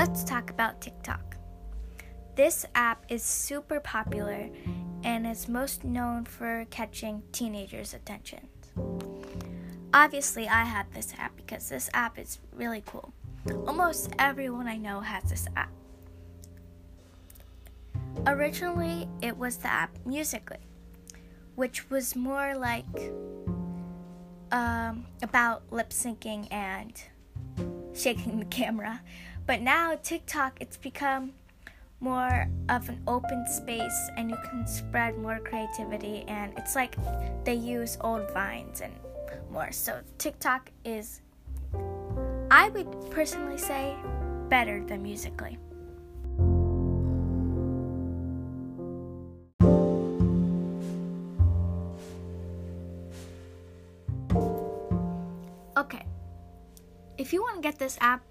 let's talk about TikTok. This app is super popular and is most known for catching teenagers' attention. Obviously, I have this app because this app is really cool. Almost everyone I know has this app. Originally, it was the app Musical.ly, which was more like um, about lip syncing and shaking the camera. But now, TikTok, it's become more of an open space and you can spread more creativity and it's like they use old vines and more. So tiktok is i would personally say better than Musical.ly. Okay. If you want to get this app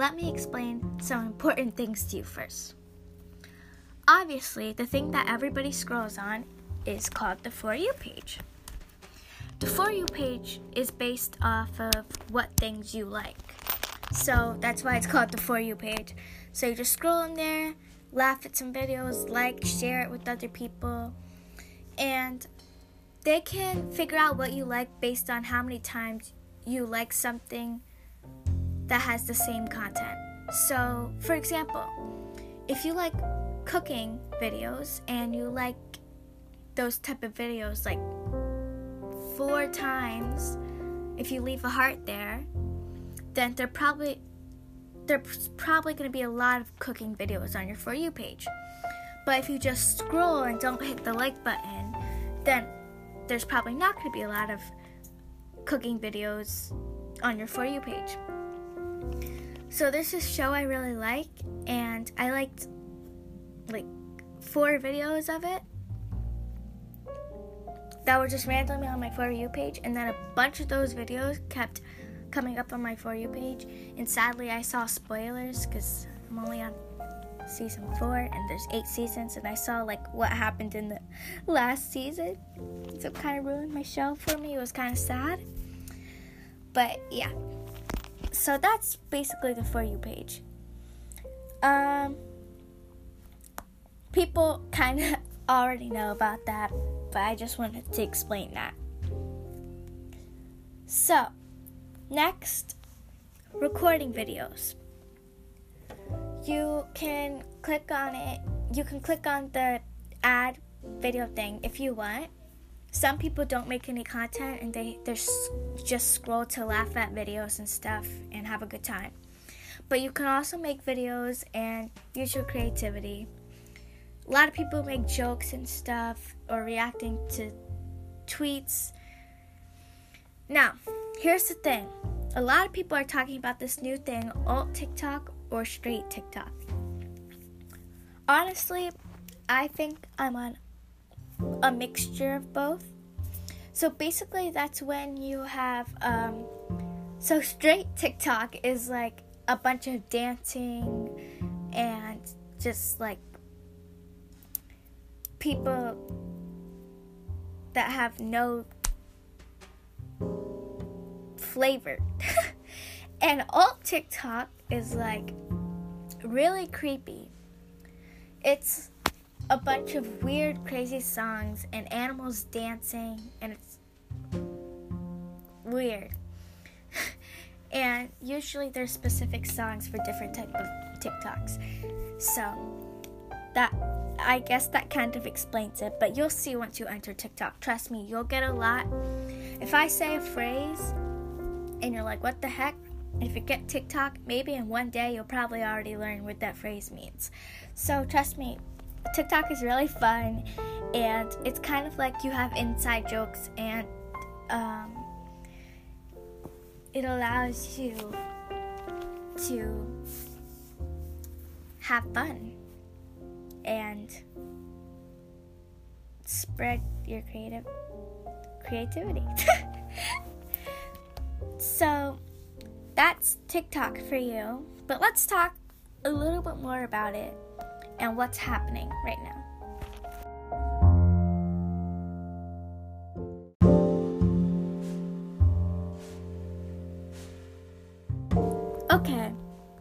let me explain some important things to you first Obviously, the thing that everybody scrolls on is called the For You page. The For You page is based off of what things you like. So that's why it's called the For You page. So you just scroll in there, laugh at some videos, like, share it with other people, and they can figure out what you like based on how many times you like something that has the same content. So, for example, if you like cooking videos and you like those type of videos like four times if you leave a heart there then there probably there's probably going to be a lot of cooking videos on your for you page but if you just scroll and don't hit the like button then there's probably not going to be a lot of cooking videos on your for you page so this show i really like and i liked like four videos of it that were just randomly on my For You page, and then a bunch of those videos kept coming up on my For You page. And sadly, I saw spoilers because I'm only on season four, and there's eight seasons, and I saw like what happened in the last season. So it kind of ruined my show for me. It was kind of sad. But yeah. So that's basically the For You page. Um people kind of already know about that, but I just wanted to explain that. So, next, recording videos. You can click on it, you can click on the add video thing if you want. Some people don't make any content and they they just scroll to laugh at videos and stuff and have a good time. But you can also make videos and use your creativity a lot of people make jokes and stuff or reacting to tweets. Now, here's the thing a lot of people are talking about this new thing, alt TikTok or straight TikTok. Honestly, I think I'm on a mixture of both. So basically, that's when you have, um, so straight TikTok is like a bunch of dancing and just like people that have no flavor. and alt TikTok is like really creepy. It's a bunch of weird, crazy songs and animals dancing, and it's weird. and usually there's specific songs for different type of TikToks. So that I guess that kind of explains it, but you'll see once you enter TikTok. Trust me, you'll get a lot. If I say a phrase and you're like, what the heck? If you get TikTok, maybe in one day you'll probably already learn what that phrase means. So trust me, TikTok is really fun and it's kind of like you have inside jokes and um, it allows you to have fun and spread your creative creativity. so that's TikTok for you. But let's talk a little bit more about it and what's happening right now. Okay,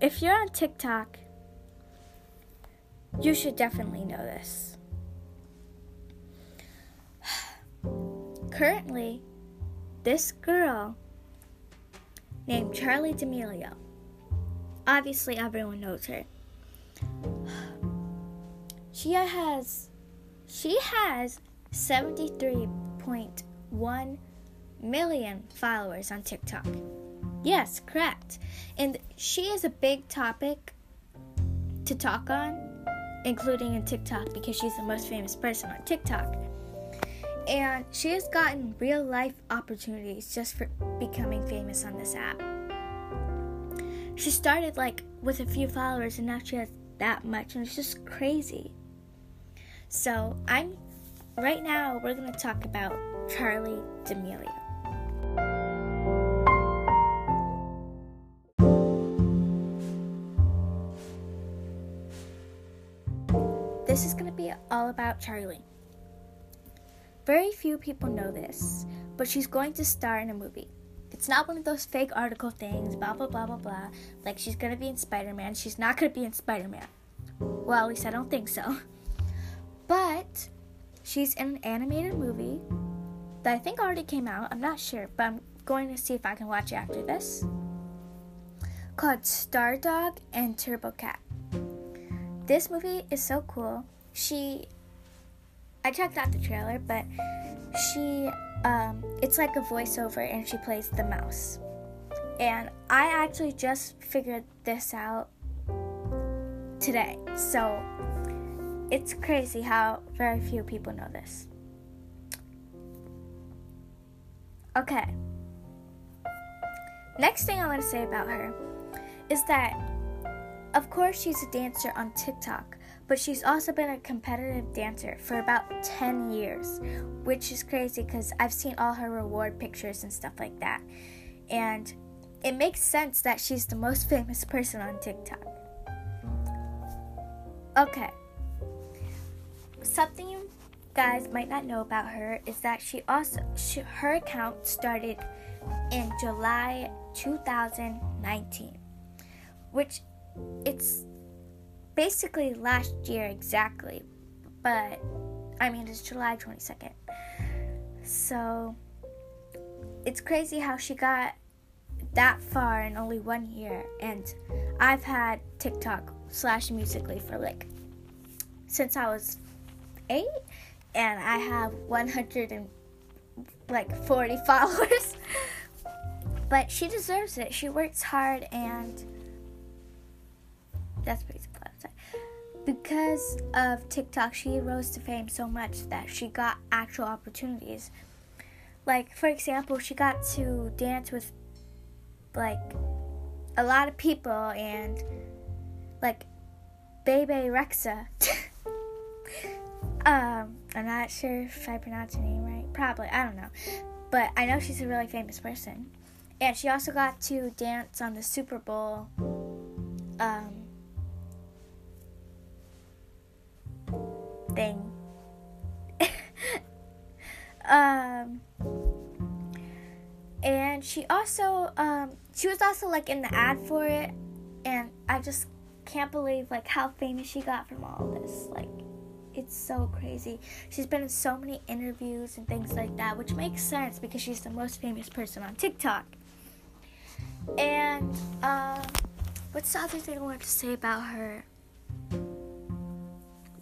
if you're on TikTok, you should definitely know this. Currently, this girl named Charli D'Amelio, obviously everyone knows her. She has she has 73.1 million followers on TikTok. Yes, correct. And she is a big topic to talk on, including in TikTok because she's the most famous person on TikTok. And she has gotten real life opportunities just for becoming famous on this app. She started like with a few followers and now she has that much and it's just crazy. So, I'm right now we're going to talk about Charli D'Amelio. This is going to be all about Charli. Very few people know this, but she's going to star in a movie. It's not one of those fake article things, blah blah blah blah blah. Like she's gonna be in Spider Man. She's not gonna be in Spider Man. Well, at least I don't think so. But she's in an animated movie that I think already came out. I'm not sure, but I'm going to see if I can watch it after this. Called Star Dog and Turbo Cat. This movie is so cool. She I checked out the trailer, but she um, it's like a voiceover and she plays the mouse. And I actually just figured this out today. So it's crazy how very few people know this. Okay. Next thing I want to say about her is that, of course, she's a dancer on TikTok, but she's also been a competitive dancer for about 10 years, which is crazy because I've seen all her reward pictures and stuff like that. And it makes sense that she's the most famous person on TikTok. Okay. Something you guys might not know about her is that she also she, her account started in July 2019, which it's basically last year exactly, but I mean, it's July 22nd. So it's crazy how she got that far in only one year. And I've had TikTok slash Musical.ly for like since I was eight, and I have 100 and like 40 followers. but she deserves it. She works hard, and that's pretty because of TikTok, she rose to fame so much that she got actual opportunities. Like, for example, she got to dance with like a lot of people and like Bebe Rexha. um, I'm not sure if I pronounced her name right. Probably, I don't know. But I know she's a really famous person. And she also got to dance on the Super Bowl. Um, thing. um, and she also um, she was also like in the ad for it, and I just can't believe like how famous she got from all this. Like, it's so crazy. She's been in so many interviews and things like that, which makes sense because she's the most famous person on TikTok. And um, what's the other thing I wanted to say about her?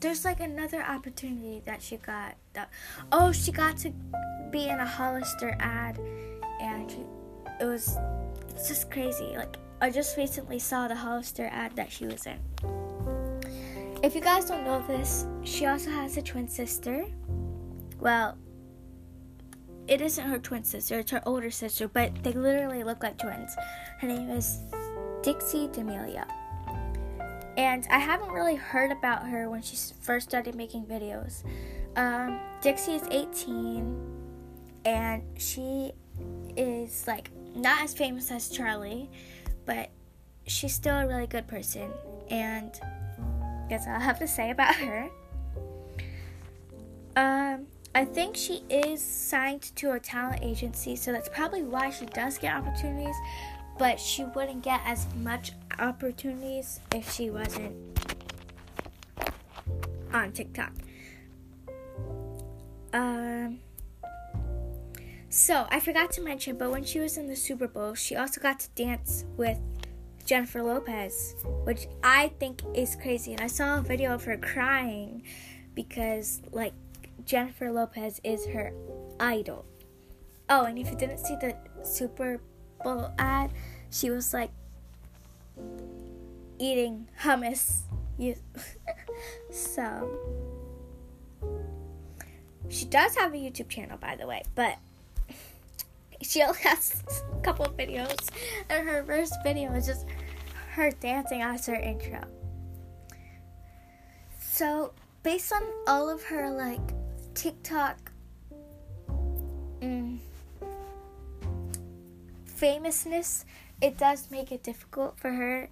there's like another opportunity that she got that oh she got to be in a Hollister ad and she, it was it's just crazy like I just recently saw the Hollister ad that she was in if you guys don't know this she also has a twin sister well it isn't her twin sister it's her older sister but they literally look like twins her name is Dixie D'Amelio and I haven't really heard about her when she first started making videos. Um, Dixie is 18, and she is like not as famous as Charli, but she's still a really good person. And that's all I have to say about her. Um, I think she is signed to a talent agency, so that's probably why she does get opportunities but she wouldn't get as much opportunities if she wasn't on TikTok. Um, so I forgot to mention, but when she was in the Super Bowl, she also got to dance with Jennifer Lopez, which I think is crazy. And I saw a video of her crying because, like, Jennifer Lopez is her idol. Oh, and if you didn't see the Super Bowl ad, she was like eating hummus. so, she does have a YouTube channel, by the way, but she only has a couple videos, and her first video is just her dancing as her intro. So, based on all of her like TikTok mm, famousness, it does make it difficult for her,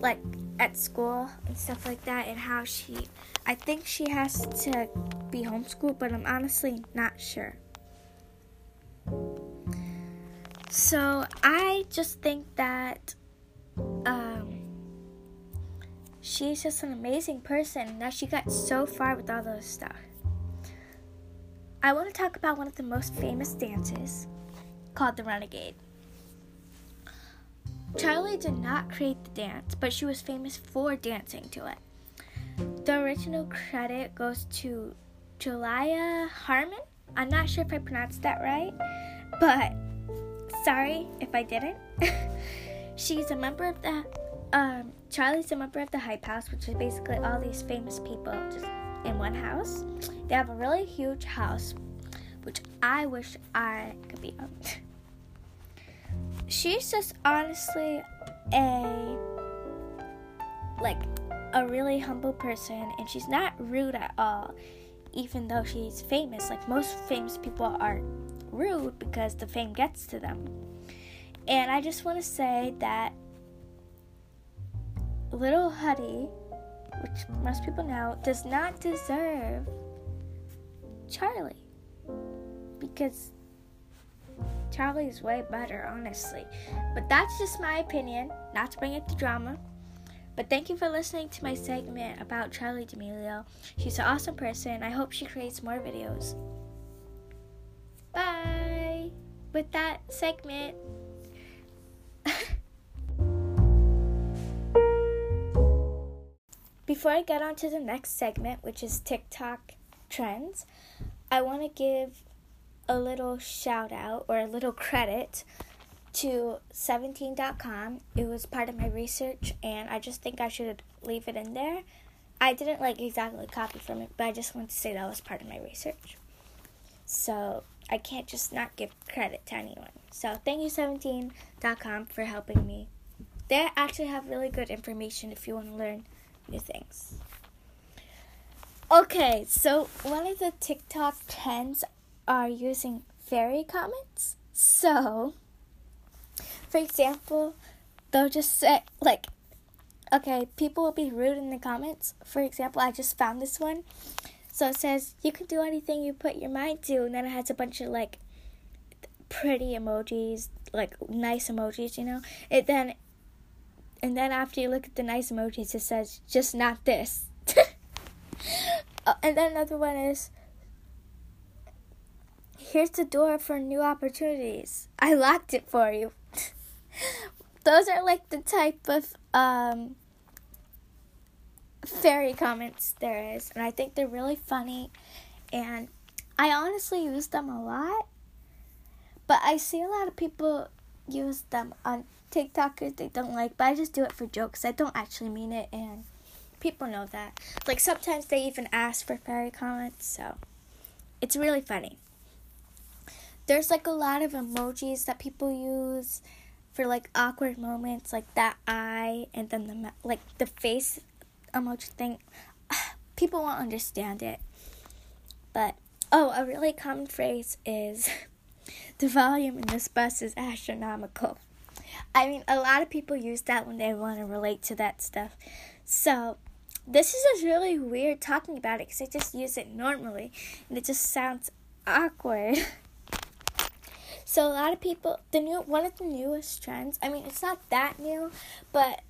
like at school and stuff like that, and how she. I think she has to be homeschooled, but I'm honestly not sure. So I just think that um, she's just an amazing person that she got so far with all those stuff. I want to talk about one of the most famous dances called the Renegade. Charli did not create the dance, but she was famous for dancing to it. The original credit goes to Julia Harmon. I'm not sure if I pronounced that right, but sorry if I didn't. She's a member of the um, Charli's a member of the Hype House, which is basically all these famous people just in one house. They have a really huge house, which I wish I could be on. She's just honestly a like a really humble person and she's not rude at all even though she's famous like most famous people are rude because the fame gets to them. And I just want to say that Little Huddy, which most people know, does not deserve Charli. Because Charli is way better, honestly. But that's just my opinion, not to bring it to drama. But thank you for listening to my segment about Charli D'Amelio. She's an awesome person. I hope she creates more videos. Bye! With that segment. Before I get on to the next segment, which is TikTok trends, I want to give a little shout out or a little credit to 17.com. It was part of my research, and I just think I should leave it in there. I didn't like exactly copy from it, but I just want to say that was part of my research. So I can't just not give credit to anyone. So thank you 17.com for helping me. They actually have really good information if you want to learn new things. Okay, so one of the TikTok trends are using fairy comments. So, for example, they'll just say, like, okay, people will be rude in the comments. For example, I just found this one. So it says you can do anything you put your mind to, and then it has a bunch of like pretty emojis, like nice emojis, you know. It then and then after you look at the nice emojis, it says just not this. uh, and then another one is here's the door for new opportunities. I locked it for you. Those are like the type of um fairy comments there is, and I think they're really funny. And I honestly use them a lot, but I see a lot of people use them on TikTokers they don't like, but I just do it for jokes. I don't actually mean it, and people know that. Like sometimes they even ask for fairy comments, so it's really funny. There's like a lot of emojis that people use for like awkward moments, like that eye, and then the like the face emoji thing, people won't understand it. But oh, a really common phrase is the volume in this bus is astronomical. I mean, a lot of people use that when they want to relate to that stuff. So, this is just really weird talking about it because I just use it normally and it just sounds awkward. so a lot of people, the new one of the newest trends. I mean, it's not that new, but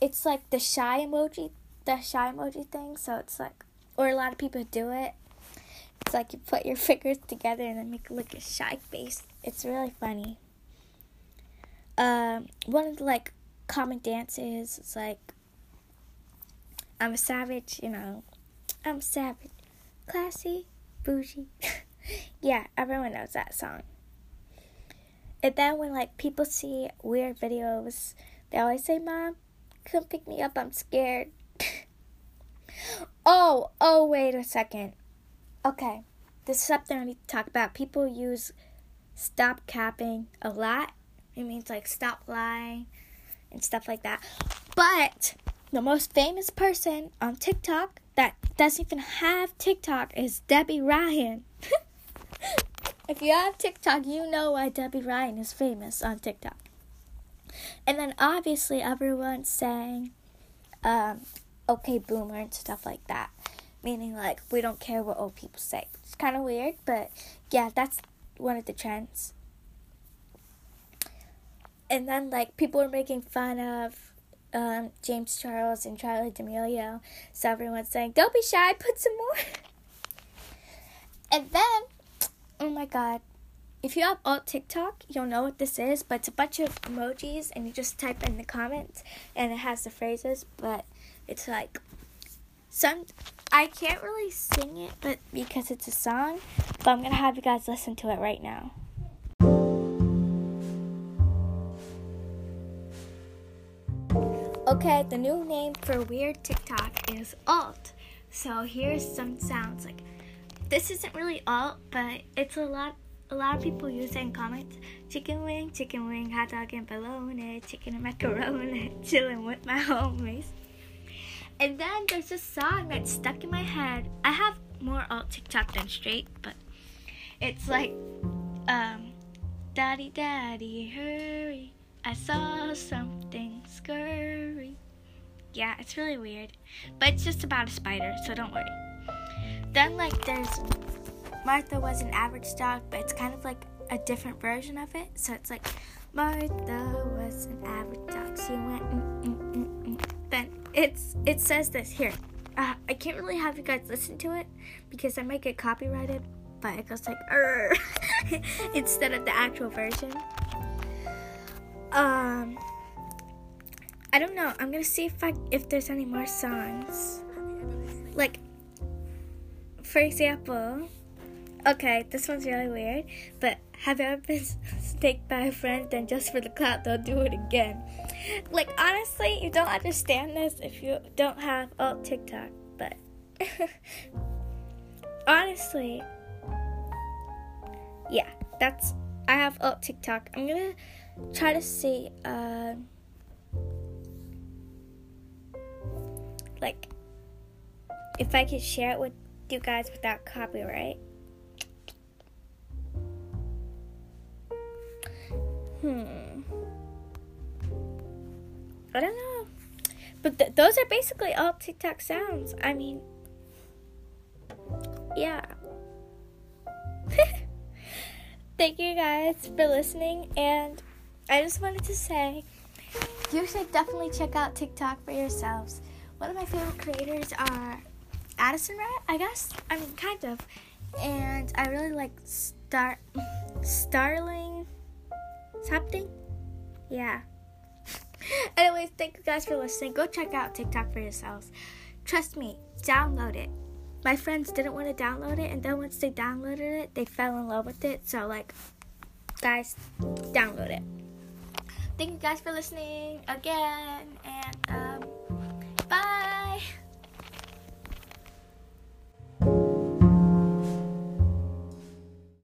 it's like the shy emoji the shy emoji thing. So it's like or a lot of people do it. It's like you put your fingers together and then make like a shy face. It's really funny. Um, one of the like common dances is like I'm a savage, you know. I'm savage, classy, bougie. yeah, everyone knows that song. And then when like people see weird videos, they always say, "Mom, come pick me up. I'm scared." oh, oh, wait a second. Okay, this is something I need to talk about. People use stop capping a lot. It means like stop lying and stuff like that. But the most famous person on TikTok that doesn't even have TikTok is Debby Ryan. If you have TikTok, you know why Debby Ryan is famous on TikTok. And then obviously everyone's saying, um, okay, boomer and stuff like that. Meaning like we don't care what old people say. It's kind of weird, but yeah, that's one of the trends. And then like people are making fun of um, James Charles and Charli D'Amelio, so everyone's saying, "Don't be shy, put some more." and then, oh my god, if you have alt TikTok, you'll know what this is, but it's a bunch of emojis, and you just type in the comments, and it has the phrases, but it's like some I can't really sing it, but because it's a song, but I'm gonna have you guys listen to it right now. Okay, the new name for weird TikTok is alt. So here's some sounds like this isn't really alt, but it's a lot a lot of people use it in comments. Chicken wing, chicken wing, hot dog and bologna, chicken and macaroni, chilling with my homies. And then there's this song that's stuck in my head. I have more alt TikTok than straight, but it's like, um, Daddy, Daddy, hurry. I saw something scurry. Yeah, it's really weird. But it's just about a spider, so don't worry. Then, like, there's Martha was an average dog, but it's kind of like a different version of it. So it's like, Martha was an average dog. She went, mm, mm, mm, mm. then it's it says this here. Uh, I can't really have you guys listen to it because I might get copyrighted, but it goes like instead of the actual version. Um, I don't know. I'm gonna see if I if there's any more songs. Like, for example, okay, this one's really weird, but have you ever been staked by a friend? Then just for the clout, they'll do it again. Like honestly, you don't understand this if you don't have alt TikTok, but honestly, yeah, that's I have alt TikTok. I'm gonna try to see uh, like if I could share it with you guys without copyright. Hmm. I don't know. But th- those are basically all TikTok sounds. I mean, yeah. Thank you guys for listening, and I just wanted to say you should definitely check out TikTok for yourselves. One of my favorite creators are Addison Rae, I guess. I mean, kind of. And I really like Star Starling something. Yeah. Anyways, thank you guys for listening. Go check out TikTok for yourselves. Trust me, download it. My friends didn't want to download it, and then once they downloaded it, they fell in love with it. So, like, guys, download it. Thank you guys for listening again, and uh,